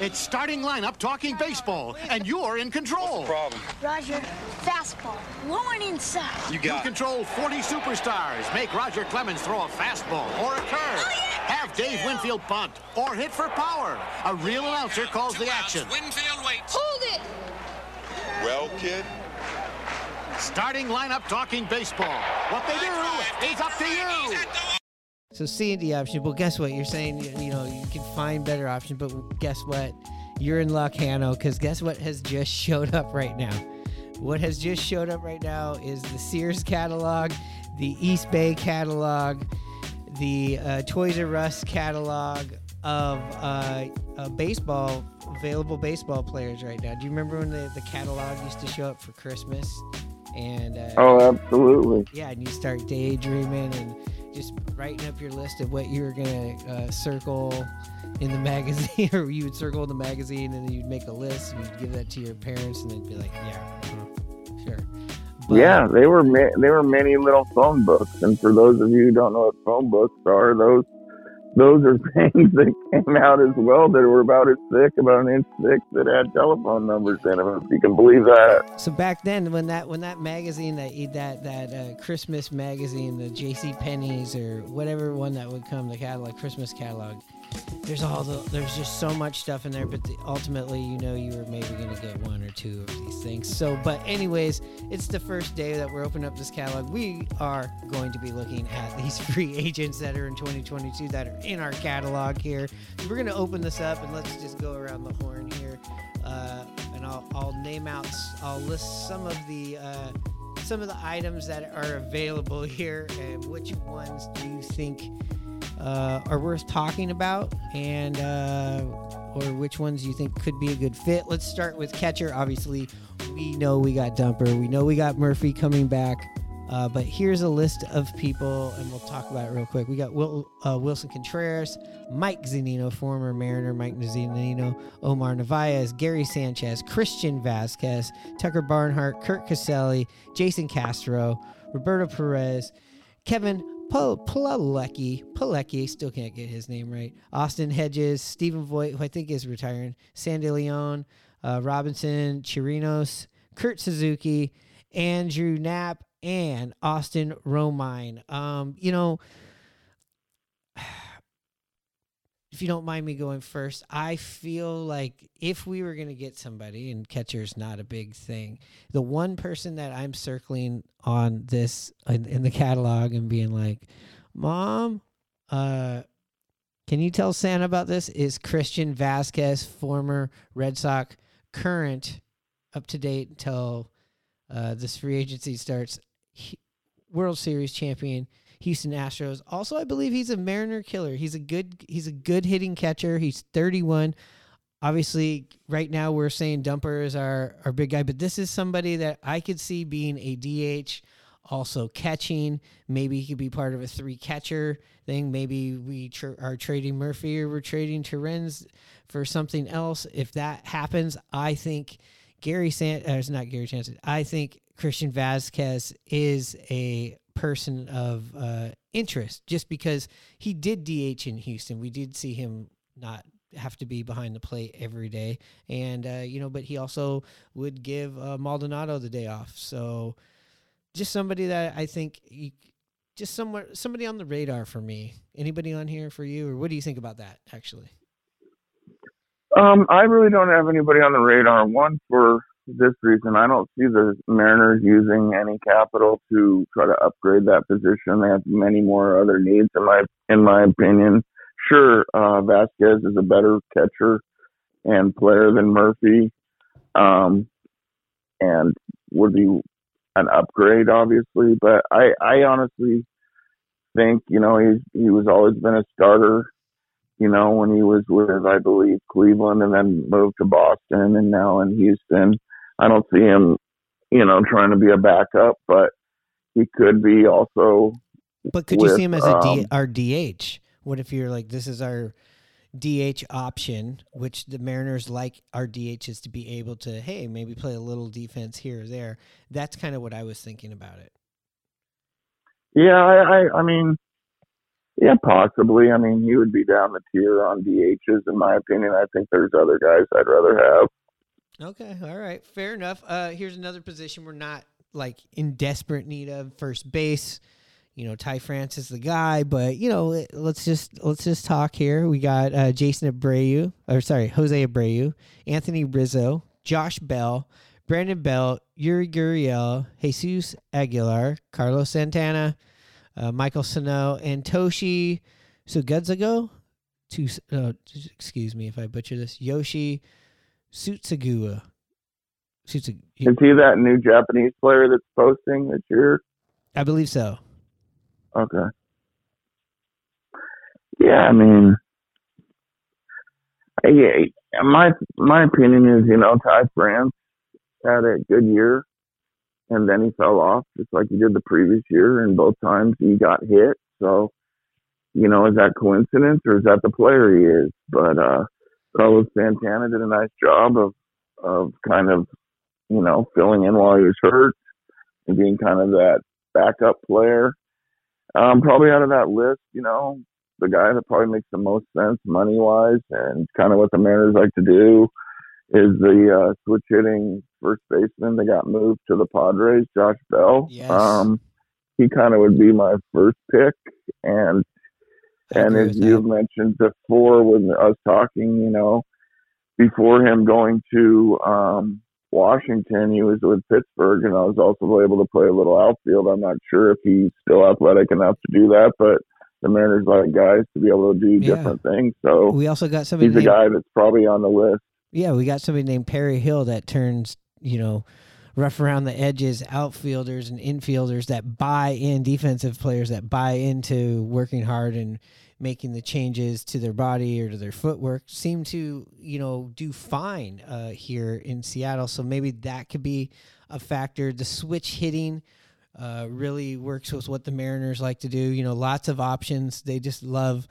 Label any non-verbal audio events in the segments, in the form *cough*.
It's starting lineup talking baseball, and you're in control. Problem. Roger, fastball, low and inside. You You got it. control 40 superstars. Make Roger Clemens throw a fastball or a curve. Oh, Have Dave Winfield bunt or hit for power. A real announcer calls Two the outs. action. Winfield waits. Hold it! Well, kid. Starting lineup talking baseball. What they do is up to you. So C and D option, Well, guess what? You're saying you, you know you can find better options, but guess what? You're in luck, Hanno, because guess what has just showed up right now? What has just showed up right now is the Sears catalog, the Eastbay catalog, the uh, Toys R Us catalog of uh, uh, baseball available baseball players right now. Do you remember when the, the catalog used to show up for Christmas? And uh, Oh, absolutely. yeah, and you start daydreaming and just writing up your list of what you were gonna uh, circle in the *laughs* magazine, or you would circle in the magazine, and then you'd make a list and you'd give that to your parents, and they'd be like, "Yeah, uh-huh, sure." But- yeah, they were ma- they were many little phone books, and for those of you who don't know what phone books are, those those are *laughs* things that came out as well that were about as thick, about an inch thick, that had telephone numbers in them. If you can believe that. So back then, when that when that magazine that that that uh, Christmas magazine, the J.C. Penney's or whatever one that would come, the catalog Christmas catalog. There's all the there's just so much stuff in there, but the, ultimately, you know, you were maybe gonna get one or two of these things. So, but anyways, it's the first day that we're opening up this catalog. We are going to be looking at these *laughs* free agents that are in 2022 that are in our catalog here. We're gonna open this up and let's just go around the horn here, uh, and I'll I'll name out I'll list some of the. Uh, some of the items that are available here and which ones do you think uh, are worth talking about and uh, or which ones you think could be a good fit. Let's start with catcher. Obviously we know we got dumper. We know we got murphy coming back. Uh, but here's a list of people and we'll talk about it real quick. We got Will, uh, willson contreras mike zunino former mariner mike zunino omar narvaez gary sanchez christian vazquez tucker barnhart curt casali jason castro roberto perez kevin Plawecki, Plawecki, still can't get his name right. Austin Hedges, Stephen Vogt, who I think is retiring, Sandy Leon, uh, Robinson, Chirinos, Kurt Suzuki, Andrew Knapp, and Austin Romine. Um, you know, if you don't mind me going first, I feel like if we were going to get somebody, and catcher is not a big thing, the one person that I'm circling on this in, in the catalog and being like, Mom, uh, can you tell Santa about this? Is Christian Vazquez, former Red Sox, current, up to date until uh, this free agency starts, he, World Series champion, Houston Astros. Also, I believe he's a Mariner killer. He's a good he's a good hitting catcher. He's 31. Obviously, right now we're saying Dumper is our big guy, but this is somebody that I could see being a DH, also catching. Maybe he could be part of a three catcher thing. Maybe we tr- are trading Murphy or we're trading Torrens for something else. If that happens, I think Gary Sant uh, it's not Gary Sanchez. I think Christian Vazquez is a person of uh, interest just because he did DH in Houston. We did see him not have to be behind the plate every day, and uh, you know, but he also would give uh, Maldonado the day off. So just somebody that I think you, just somewhere somebody on the radar for me. Anybody on here for you, or what do you think about that? Actually, Um, I really don't have anybody on the radar. One for this reason. I don't see the Mariners using any capital to try to upgrade that position. They have many more other needs, in my in my opinion. Sure, uh, Vazquez is a better catcher and player than Murphy, um, and would be an upgrade, obviously. But I, I honestly think, you know, he's he was always been a starter. You know, when he was with, I believe, Cleveland, and then moved to Boston, and now in Houston. I don't see him, you know, trying to be a backup, but he could be also. But could you see him as a D, um, our DH? What if you're like, this is our DH option, which the Mariners like our DHs to be able to, hey, maybe play a little defense here or there. That's kind of what I was thinking about it. Yeah, I, I, I mean, yeah, possibly. I mean, he would be down the tier on DHs, in my opinion. I think there's other guys I'd rather have. Okay, all right, fair enough. Uh, here's another position we're not like in desperate need of first base. You know, Ty France is the guy, but you know, let's just let's just talk here. We got uh, Jason Abreu, or sorry, Jose Abreu, Anthony Rizzo, Josh Bell, Brandon Belt, Yuli Gurriel, Jesus Aguilar, Carlos Santana, uh, Michael Sano, and Toshi Sugudzago. To, uh, excuse me if I butcher this. Yoshi Sutsugua. Sutsug- Is he that new Japanese player that's posting that you're? I believe so. Okay. Yeah, I mean, yeah, my my opinion is, you know, Ty France had a good year, and then he fell off just like he did the previous year, and both times he got hit. So, you know, is that coincidence or is that the player he is? But uh, Carlos Santana did a nice job of of kind of, you know, filling in while he was hurt and being kind of that backup player. Um, probably out of that list, you know, the guy that probably makes the most sense money wise and kind of what the Mariners like to do is the uh, switch hitting first baseman that got moved to the Padres, Josh Bell. Yes. Um, he kind of would be my first pick, and and as you mentioned before, when I was talking, you know, before him going to um, Washington, he was with Pittsburgh, and I was also able to play a little outfield. I'm not sure if he's still athletic enough to do that, but the Mariners like guys to be able to do Yeah. different things. So We also got somebody he's a guy that's probably on the list. Yeah, we got somebody named Perry Hill that turns, you know, rough around the edges outfielders and infielders that buy in defensive players that buy into working hard and making the changes to their body or to their footwork seem to, you know, do fine uh, here in Seattle. So maybe that could be a factor. The switch hitting uh, really works with what the Mariners like to do. You know, lots of options. They just love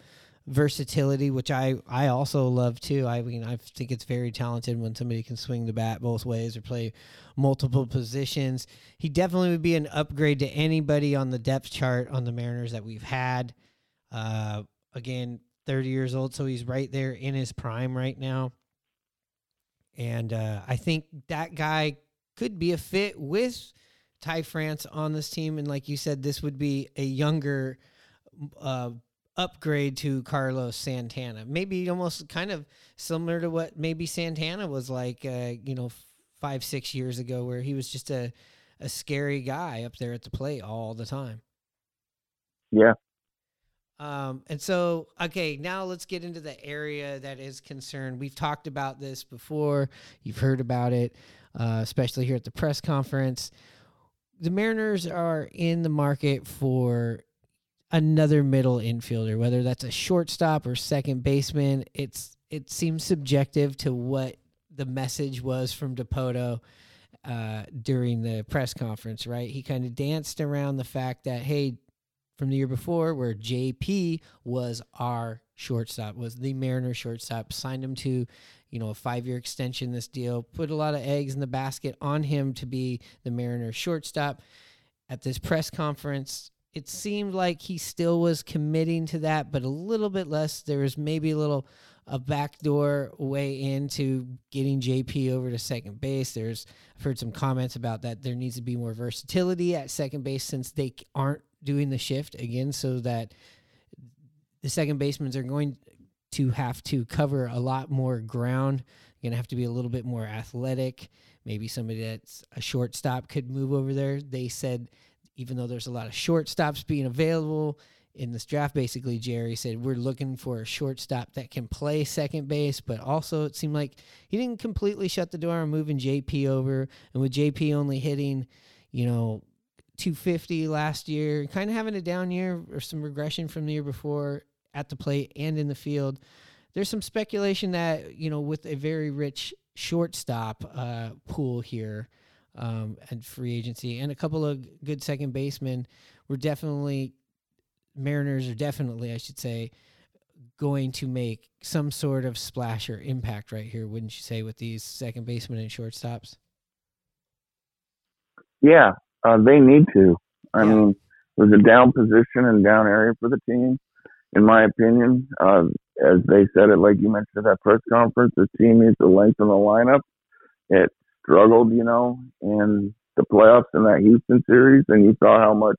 versatility, which I I also love too. I mean, I think it's very talented when somebody can swing the bat both ways or play multiple positions. He definitely would be an upgrade to anybody on the depth chart on the Mariners that we've had. Uh, again, 30 years old, so he's right there in his prime right now. And uh, I think that guy could be a fit with Ty France on this team. And like you said, this would be a younger uh, upgrade to Carlos Santana. Maybe almost kind of similar to what maybe Santana was like, uh, you know, five, six years ago, where he was just a, a scary guy up there at the plate all the time. Yeah. Um, and so, okay, now let's get into the area that is concerned. We've talked about this before. You've heard about it, uh, especially here at the press conference. The Mariners are in the market for another middle infielder, whether that's a shortstop or second baseman. It's it seems subjective to what the message was from Dipoto uh, during the press conference. Right, he kind of danced around the fact that hey, from the year before, where JP was our shortstop, was the Mariner shortstop, signed him to, you know, a five year extension. This deal put a lot of eggs in the basket on him to be the Mariner shortstop. At this press conference, it seemed like he still was committing to that, but a little bit less. There was maybe a little a backdoor way into getting JP over to second base. There's I've heard some comments about that. There needs to be more versatility at second base since they aren't doing the shift again, so that the second basemen are going to have to cover a lot more ground. To have to be a little bit more athletic. Maybe somebody that's a shortstop could move over there. They said, even though there's a lot of shortstops being available in this draft, basically, Jerry said, We're looking for a shortstop that can play second base, but also it seemed like he didn't completely shut the door on moving JP over. And with JP only hitting, you know, 250 last year, kind of having a down year or some regression from the year before at the plate and in the field. There's some speculation that, you know, with a very rich shortstop uh, pool here um, and free agency and a couple of good second basemen, we're definitely, Mariners are definitely, I should say, going to make some sort of splash or impact right here, wouldn't you say, with these second basemen and shortstops? Yeah, uh, they need to. I Yeah. mean, it was a down position and down area for the team, in my opinion. Uh, as they said it, like you mentioned at that press conference, the team needs to lengthen the lineup. It struggled, you know, in the playoffs in that Houston series, and you saw how much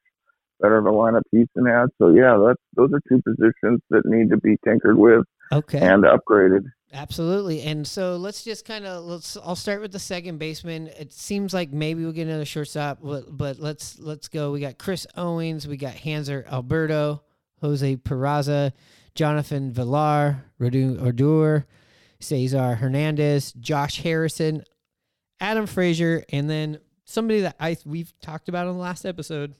better of a lineup Houston had. So yeah, that's those are two positions that need to be tinkered with Okay. and upgraded. Absolutely. And so let's just kind of let's I'll start with the second baseman. It seems like maybe we'll get another shortstop, but, but let's let's go. We got Chris Owings, we got Hanser Alberto, Jose Peraza, Jonathan Villar, Rodun Ordur, Cesar Hernandez, Josh Harrison, Adam Frazier, and then somebody that I we've talked about on the last episode.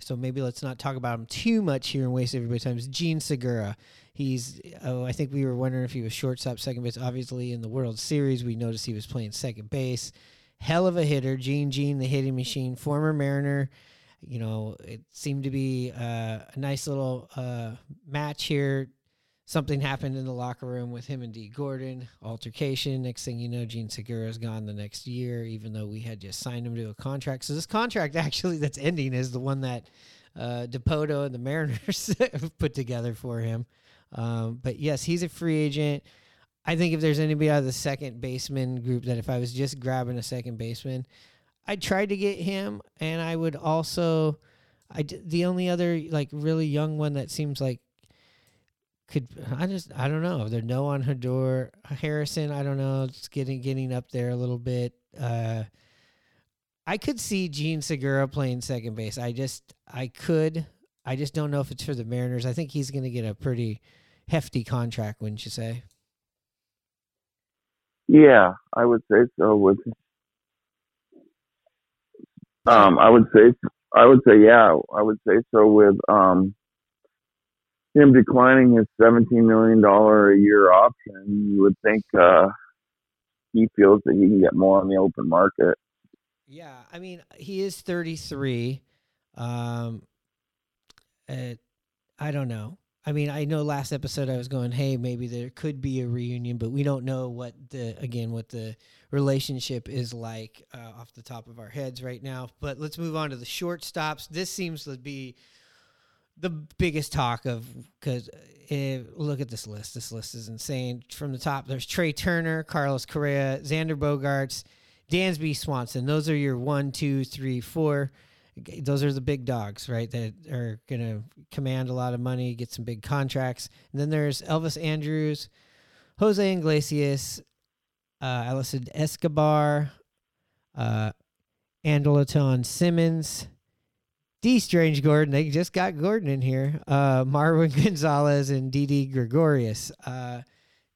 So maybe let's not talk about him too much here and waste everybody's time. It's Jean Segura. He's, oh, I think we were wondering if he was shortstop, second base. Obviously, in the World Series, we noticed he was playing second base. Hell of a hitter, Gene Gene, the hitting machine, former Mariner. You know, it seemed to be uh, a nice little uh, match here. Something happened in the locker room with him and Dee Gordon, altercation. Next thing you know, Jean Segura's gone the next year, even though we had just signed him to a contract. So this contract *laughs* actually that's ending is the one that uh, Dipoto and the Mariners *laughs* put together for him. Um, but yes, he's a free agent. I think if there's anybody out of the second baseman group that if I was just grabbing a second baseman, I'd try to get him, and I would also, I d- the only other like really young one that seems like could I just I don't know. They're no on Hador Harrison. I don't know. It's getting getting up there a little bit. Uh, I could see Jean Segura playing second base. I just I could. I just don't know if it's for the Mariners. I think he's going to get a pretty hefty contract, wouldn't you say? Yeah, I would say so. With um, I would say I would say yeah, I would say so with um him declining his seventeen million dollar a year option. You would think uh he feels that he can get more on the open market. Yeah, I mean, he is 33. Um, uh, I don't know. I mean, I know last episode I was going, hey, maybe there could be a reunion, but we don't know what the again what the relationship is like uh, off the top of our heads right now. But let's move on to the shortstops. This seems to be the biggest talk of because look at this list. This list is insane. From the top, there's Trea Turner, Carlos Correa, Xander Bogaerts, Dansby Swanson. Those are your one, two, three, four. Those are the big dogs, right? That are gonna command a lot of money, get some big contracts. And then there's Elvis Andrus, Jose Iglesias, uh, Alison Escobar, uh, Simmons, Dee Strange Gordon. They just got Gordon in here. Uh, Marwin *laughs* Gonzalez and Didi Gregorius. Uh,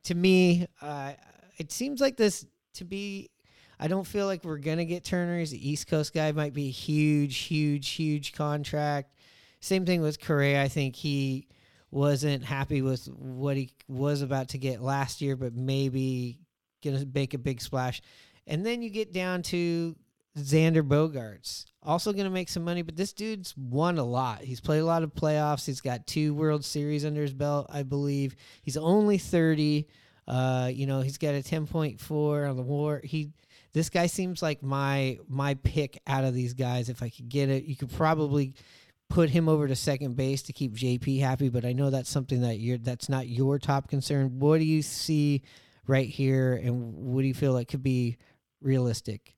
to me, uh, it seems like this to be. I don't feel like we're gonna get Turner. He's the East Coast guy. Might be a huge, huge, huge contract. Same thing with Correa. I think he wasn't happy with what he was about to get last year, but maybe gonna make a big splash. And then you get down to Xander Bogaerts, also going to make some money, but this dude's won a lot. He's played a lot of playoffs. He's got two World Series under his belt, I believe. He's only 30. Uh, you know, he's got a 10.4 on the war. He this guy seems like my my pick out of these guys if I could get it. You could probably put him over to second base to keep JP happy, but I know that's something that you're that's not your top concern. What do you see right here and what do you feel like could be realistic?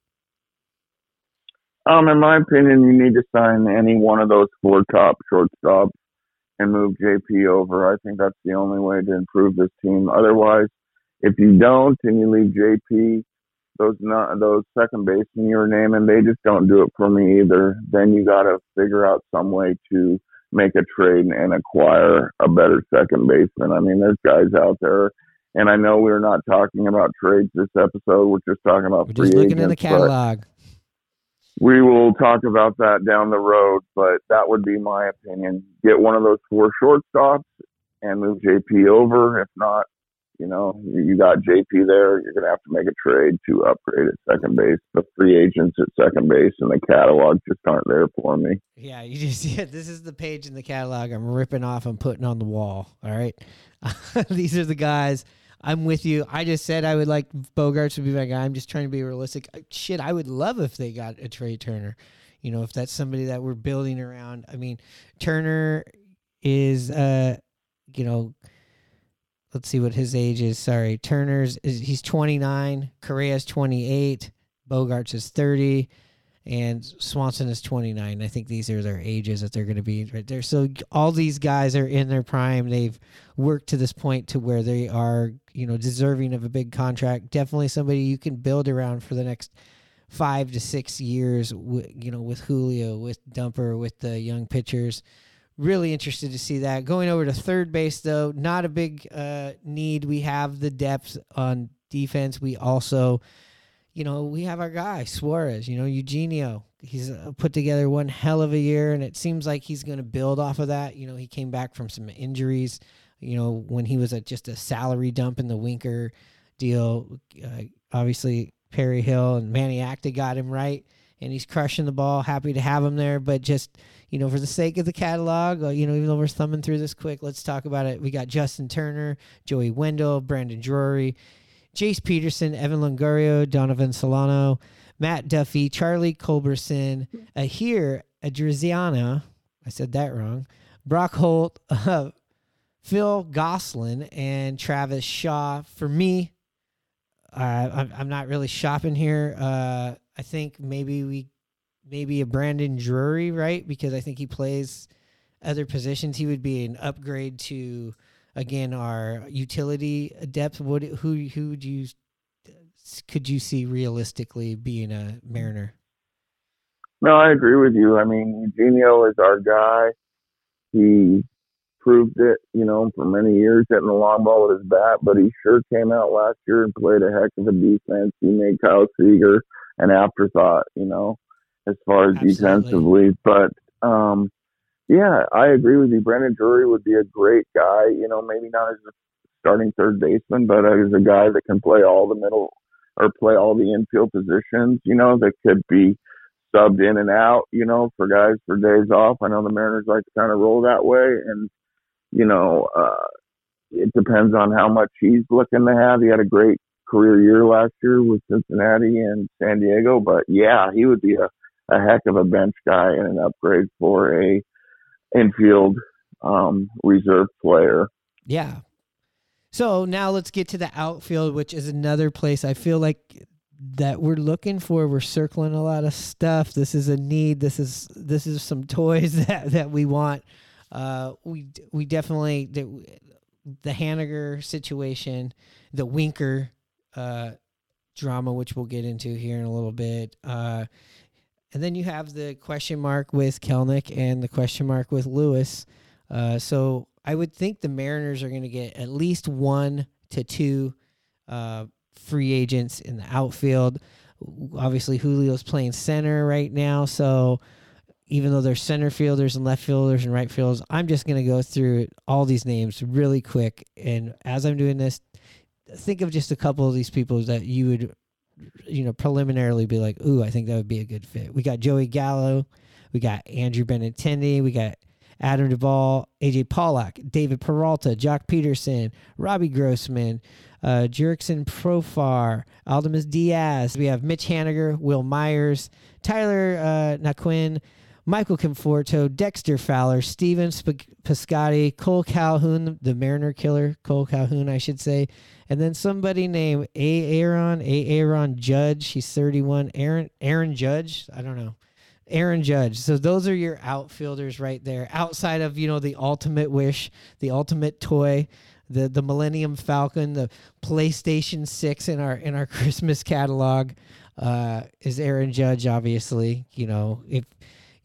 Um, in my opinion, you need to sign any one of those four top shortstops and move JP over. I think that's the only way to improve this team. Otherwise, if you don't and you leave JP, those not those second basemen you were naming, they just don't do it for me either. Then you got to figure out some way to make a trade and acquire a better second baseman. I mean, there's guys out there, and I know we're not talking about trades this episode. We're just talking about We're free just looking agents, in the but- catalog. We will talk about that down the road, but that would be my opinion. Get one of those four shortstops and move JP over. If not, you know, you got JP there. You're going to have to make a trade to upgrade at second base. The free agents at second base and the catalog just aren't there for me. Yeah, you just *laughs* yeah, this is the page in the catalog I'm ripping off and putting on the wall. All right. *laughs* These are the guys. I'm with you. I just said I would like Bogaerts to be my guy. I'm just trying to be realistic. Shit, I would love if they got a Trea Turner. You know, if that's somebody that we're building around. I mean, Turner is uh you know, let's see what his age is. Sorry. Turner's is he's 29, Correa's 28, Bogaerts is 30 and Swanson is 29. I think these are their ages that they're going to be right there. So all these guys are in their prime. They've worked to this point to where they are, you know, deserving of a big contract. Definitely somebody you can build around for the next five to six years. You know, with Julio, with Dumper, with the young pitchers. Really interested to see that. Going over to third base, though, not a big uh, need. We have the depth on defense. We also you know, we have our guy Suarez. You know, Eugenio. He's uh, put together one hell of a year, and it seems like he's going to build off of that. You know, he came back from some injuries. You know, when he was at just a salary dump in the Winker deal. Uh, obviously, Perry Hill and Manny Acta got him right, and he's crushing the ball. Happy to have him there, but just you know, for the sake of the catalog, uh, you know, even though we're thumbing through this quick, let's talk about it. We got Justin Turner, Joey Wendle, Brandon Drury, Jace Peterson, Evan Longoria, Donovan Solano, Matt Duffy, Charlie Culberson, *laughs* Ahir Adriziana, I said that wrong, Brock Holt, uh, Phil Gosselin, and Travis Shaw. For me, uh, I'm, not really shopping here. Uh, I think maybe we, maybe a Brandon Drury, right? Because I think he plays other positions. He would be an upgrade to again our utility depth. What who who do you could you see realistically being a Mariner? No, I agree with you. I mean, Eugenio is our guy. He proved it, you know, for many years hitting the long ball with his bat, but he sure came out last year and played a heck of a defense. He made Kyle Seager an afterthought, you know, as far as Absolutely. defensively. But um yeah, I agree with you. Brandon Drury would be a great guy, you know, maybe not as a starting third baseman, but as a guy that can play all the middle or play all the infield positions, you know, that could be subbed in and out, you know, for guys for days off. I know the Mariners like to kind of roll that way, and you know, uh, it depends on how much he's looking to have. He had a great career year last year with Cincinnati and San Diego, but yeah, he would be a, a heck of a bench guy and an upgrade for a infield um, reserve player. Yeah. So now let's get to the outfield, which is another place I feel like that we're looking for. We're circling a lot of stuff. This is a need. This is this is some *laughs* toys that that we want. Uh, we we definitely the, the Haniger situation, the Winker uh, drama, which we'll get into here in a little bit. Uh, and then you have the question mark with Kelenic and the question mark with Lewis. Uh, so I would think the Mariners are going to get at least one to two uh, free agents in the outfield. Obviously, Julio's playing center right now, so even though there's center fielders and left fielders and right fielders, I'm just going to go through all these names really quick. And as I'm doing this, think of just a couple of these people that you would, you know, preliminarily be like, "Ooh, I think that would be a good fit." We got Joey Gallo, we got Andrew Benintendi, we got Adam Duvall, AJ Pollock, David Peralta, Joc Pederson, Robbie Grossman, uh, Jurickson Profar, Aledmys Diaz. We have Mitch Haniger, Wil Myers, Tyler uh, Naquin, Michael Conforto, Dexter Fowler, Steven Sp- Piscotti, Cole Calhoun, the Mariner killer, Cole Calhoun, I should say, and then somebody named A. Aaron, A. Aaron Judge. He's 31. Aaron Aaron Judge. I don't know. Aaron Judge. So those are your outfielders right there. Outside of you know the ultimate wish, the ultimate toy, the the Millennium Falcon, the PlayStation Six in our in our *laughs* Christmas catalog, uh, is Aaron Judge. Obviously, you know if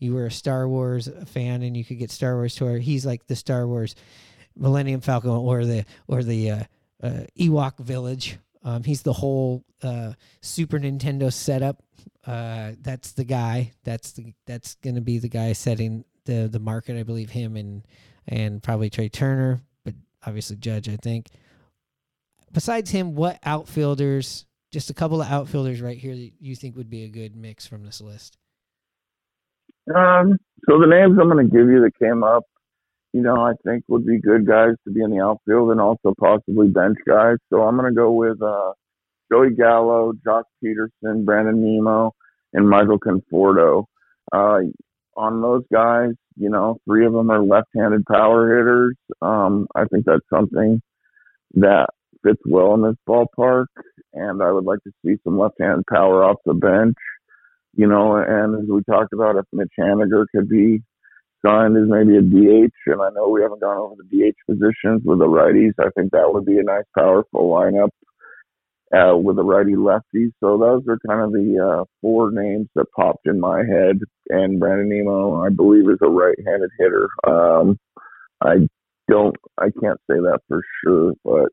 you were a Star Wars fan and you could get Star Wars toy, he's like the Star Wars Millennium Falcon or the or the uh, uh, Ewok Village. Um, he's the whole uh, Super Nintendo setup uh, that's the guy. That's the that's to be the guy setting the the market. I believe him and and probably Trea Turner, but obviously Judge. I think. Besides him, what outfielders? Just a couple of outfielders right here that you think would be a good mix from this list. Um, so the names I'm going to give you that came up, you know, I think would be good guys to be in the outfield and also possibly bench guys. So I'm going to go with uh, Joey Gallo, Joc Pederson, Brandon Nimmo, and Michael Conforto. Uh, on those guys, you know, three of them are left-handed power hitters. Um, I think that's something that fits well in this ballpark, and I would like to see some left-hand power off the bench. You know, and as we talked about, if Mitch Haniger could be signed as maybe a DH, and I know we haven't gone over the DH positions with the righties, I think that would be a nice, powerful lineup uh, with a righty lefty. So those are kind of the uh, four names that popped in my head. And Brandon Nimmo, I believe, is a right-handed hitter. Um, I don't, I can't say that for sure, but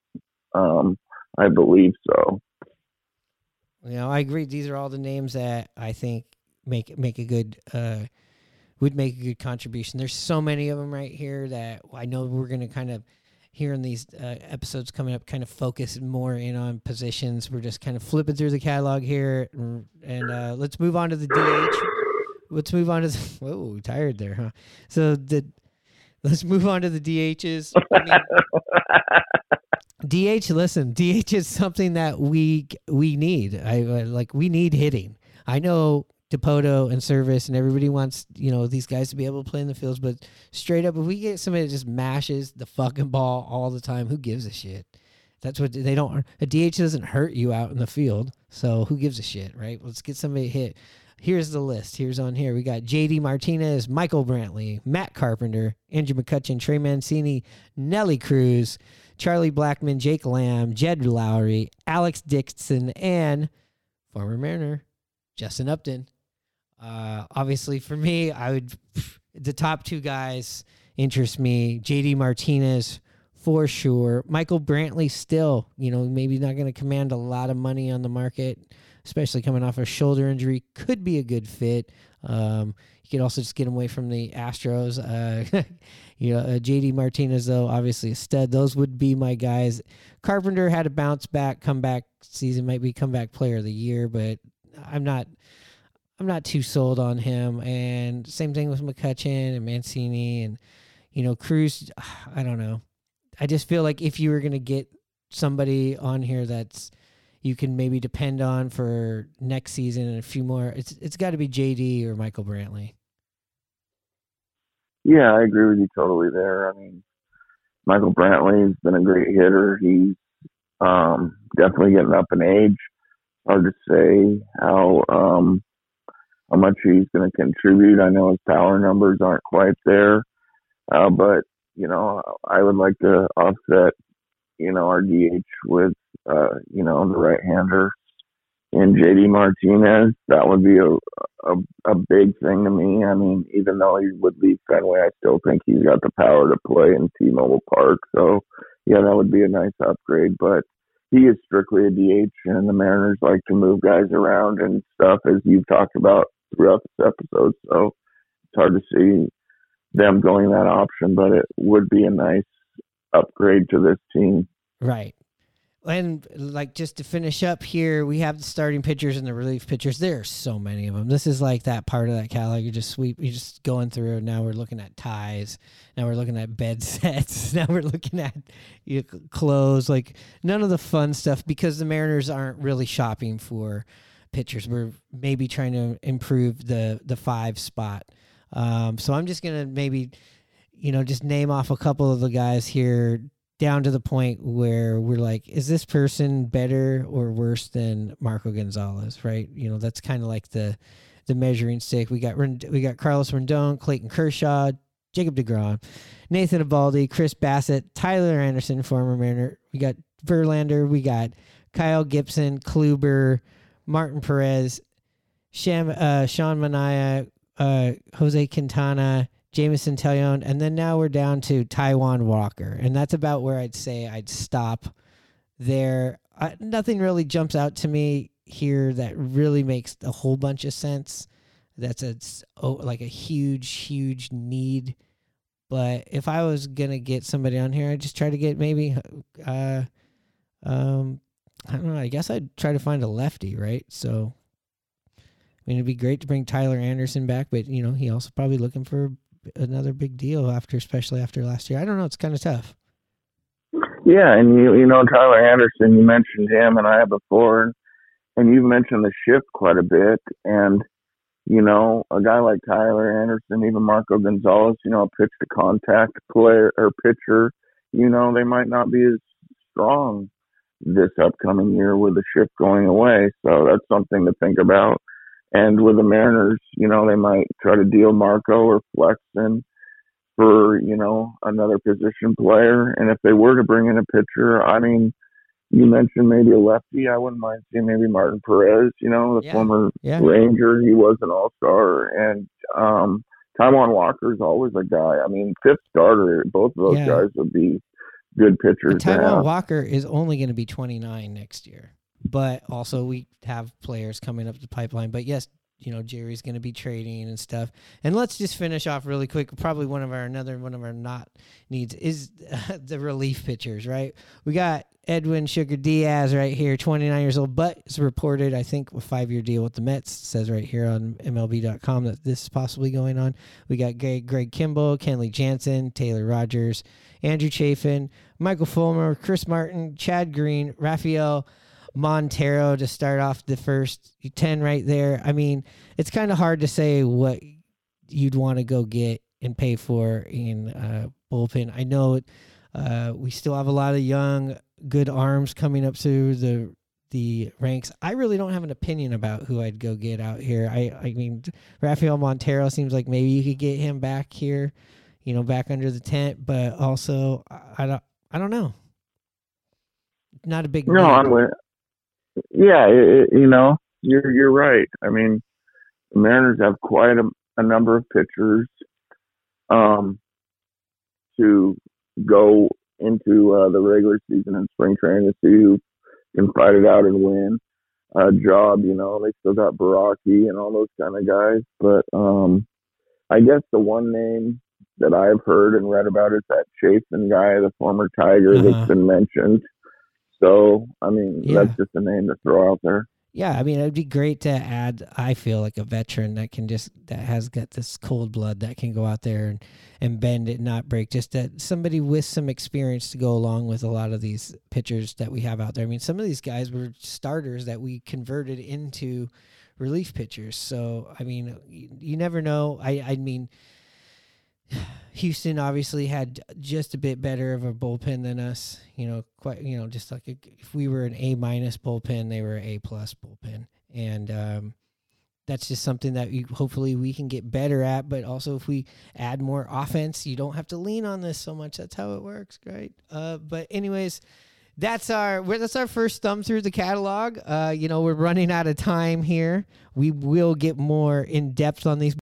um, I believe so. You know, I agree. These are all the names that I think make make a good uh, would make a good contribution. There's so many of them right here that I know we're going to kind of here in these uh, episodes coming up kind of focus more in on positions. We're just kind of flipping through the catalog here, and, and uh, let's move on to the DH. Let's move on to the, *laughs* whoa, tired there, huh? So the let's move on to the DHs. I mean, *laughs* DH, listen, DH is something that we we need. I like we need hitting. I know Dipoto and Service and everybody wants, you know, these guys to be able to play in the fields, but straight up, if we get somebody that just mashes the fucking ball all the time, who gives a shit? That's what they don't. A DH doesn't hurt you out in the field, so who gives a shit, right? Let's get somebody hit. Here's the list. Here's on here. We got J.D. Martinez, Michael Brantley, Matt Carpenter, Andrew McCutchen, Trey Mancini, Nelly Cruz, Charlie Blackmon, Jake Lamb, Jed Lowrie, Alex Dixon, and former Mariner Justin Upton. Uh, obviously, for me, I would *laughs* the top two guys interest me. JD Martinez for sure. Michael Brantley still, you know, maybe not going to command a lot of money on the market, especially coming off a shoulder injury. Could be a good fit. Um, you could also just get him away from the Astros. Uh, *laughs* you know, uh, JD Martinez though, obviously a stud. Those would be my guys. Carpenter had a bounce back, comeback season, might be comeback player of the year, but I'm not I'm not too sold on him. And same thing with McCutchen and Mancini and you know Cruz. *sighs* I don't know. I just feel like if you were gonna get somebody on here that's you can maybe depend on for next season and a few more, it's it's got to be JD or Michael Brantley. Yeah, I agree with you totally there. I mean, Michael Brantley has been a great hitter. He's um, definitely getting up in age. Hard to say how um, how much he's going to contribute. I know his power numbers aren't quite there, uh, but you know, I would like to offset, you know, our DH with, uh, you know, the right-hander in JD Martinez. That would be a, a a big thing to me. I mean, even though he would leave Fenway, I still think he's got the power to play in T-Mobile Park. So, yeah, that would be a nice upgrade. But he is strictly a DH, and the Mariners like to move guys around and stuff, as you've talked about throughout this episode. So it's hard to see them going that option, but it would be a nice upgrade to this team. Right. And like just to finish up here, we have the starting pitchers and the relief pitchers. There are so many of them. This is like that part of that catalog. You just sweep, you're just going through. Now we're looking at ties. Now we're looking at bed *laughs* sets. Now we're looking at you know, clothes. Like none of the fun stuff because the Mariners aren't really shopping for pitchers. We're maybe trying to improve the the five spot. Um, so I'm just gonna maybe, you know, just name off a couple of the guys here down to the point where we're like, is this person better or worse than Marco Gonzalez? Right? You know, that's kind of like the the measuring stick. We got we got Carlos Rendon, Clayton Kershaw, Jacob DeGrom, Nathan Eovaldi, Chris Bassitt, Tyler Anderson, former Mariner. We got Verlander. We got Kyle Gibson, Kluber, Martin Perez, Sham, uh, Sean Manaea, uh, Jose Quintana, Jameson Taillon, and then now we're down to Taijuan Walker, and that's about where I'd say I'd stop there. I, nothing really jumps out to me here that really makes a whole bunch of sense. That's a oh, like a huge, huge need. But if I was gonna get somebody on here, I'd just try to get maybe, uh, um, I don't know. I guess I'd try to find a lefty, right? So, I mean, it'd be great to bring Tyler Anderson back, but you know, he also probably looking for another big deal after, especially after last year. I don't know. It's kind of tough. Yeah, and you you know Tyler Anderson, you mentioned him, and I before, and you've mentioned the shift quite a bit, and you know a guy like Tyler Anderson, even Marco Gonzalez, you know, a pitch to contact player or pitcher, you know, they might not be as strong this upcoming year with the shift going away. So that's something to think about. And with the Mariners, you know, they might try to deal Marco or Flexen for, you know, another position player. And if they were to bring in a pitcher, I mean, you mentioned maybe a lefty. I wouldn't mind seeing maybe Martin Perez, you know, the Yeah. former Yeah. Ranger. He was an all star. And um Taijuan Walker is always a guy. I mean, fifth starter, both of those Yeah. guys would be good pitchers. And Taijuan. Walker is only going to be 29 next year. But also, we have players coming up the pipeline. But yes, you know, Jerry's going to be trading and stuff. And let's just finish off really quick. Probably one of our, another one of our not needs is *laughs* the relief pitchers, right? We got Edwin Sugar Diaz right here, 29 years old, but it's reported, I think, a five year deal with the Mets. It says right here on MLB.com that this is possibly going on. We got Greg, Greg Kimball, Kenley Jansen, Taylor Rogers, Andrew Chafin, Michael Fulmer, Chris Martin, Chad Green, Rafael Montero to start off the first 10 right there. I mean, it's kind of hard to say what you'd want to go get and pay for in uh, bullpen. I know uh, we still have a lot of young, good arms coming up through the the ranks. I really don't have an opinion about who I'd go get out here. I I mean, Rafael Montero seems like maybe you could get him back here, you know, back under the tent. But also, I, I don't I don't know. Not a big No. I'm with. Yeah, it, you know, you're you're right. I mean, the Mariners have quite a, a number of pitchers um, to go into uh, the regular season and spring training to see who can fight it out and win a job. You know, they still got Baraki and all those kind of guys, but um, I guess the one name that I've heard and read about is that Chafin guy, the former Tiger Uh-huh. that's been mentioned. So, I mean, Yeah. that's just a name to throw out there. Yeah, I mean, it'd be great to add. I feel like a veteran that can just that has got this cold blood that can go out there and and bend it, not break. Just that somebody with some experience to go along with a lot of these pitchers that we have out there. I mean, some of these guys were starters that we converted into relief pitchers. So I mean, you, you never know. I I mean. Houston obviously had just a bit better of a bullpen than us. You know, quite. You know, just like a, if we were an A minus bullpen, they were A plus bullpen, and um, that's just something that we, hopefully we can get better at. But also, if we add more offense, you don't have to lean on this so much. That's how it works, right? Uh, but anyways. That's our that's our first thumb through the catalog. Uh, you know we're running out of time here. We will get more in depth on these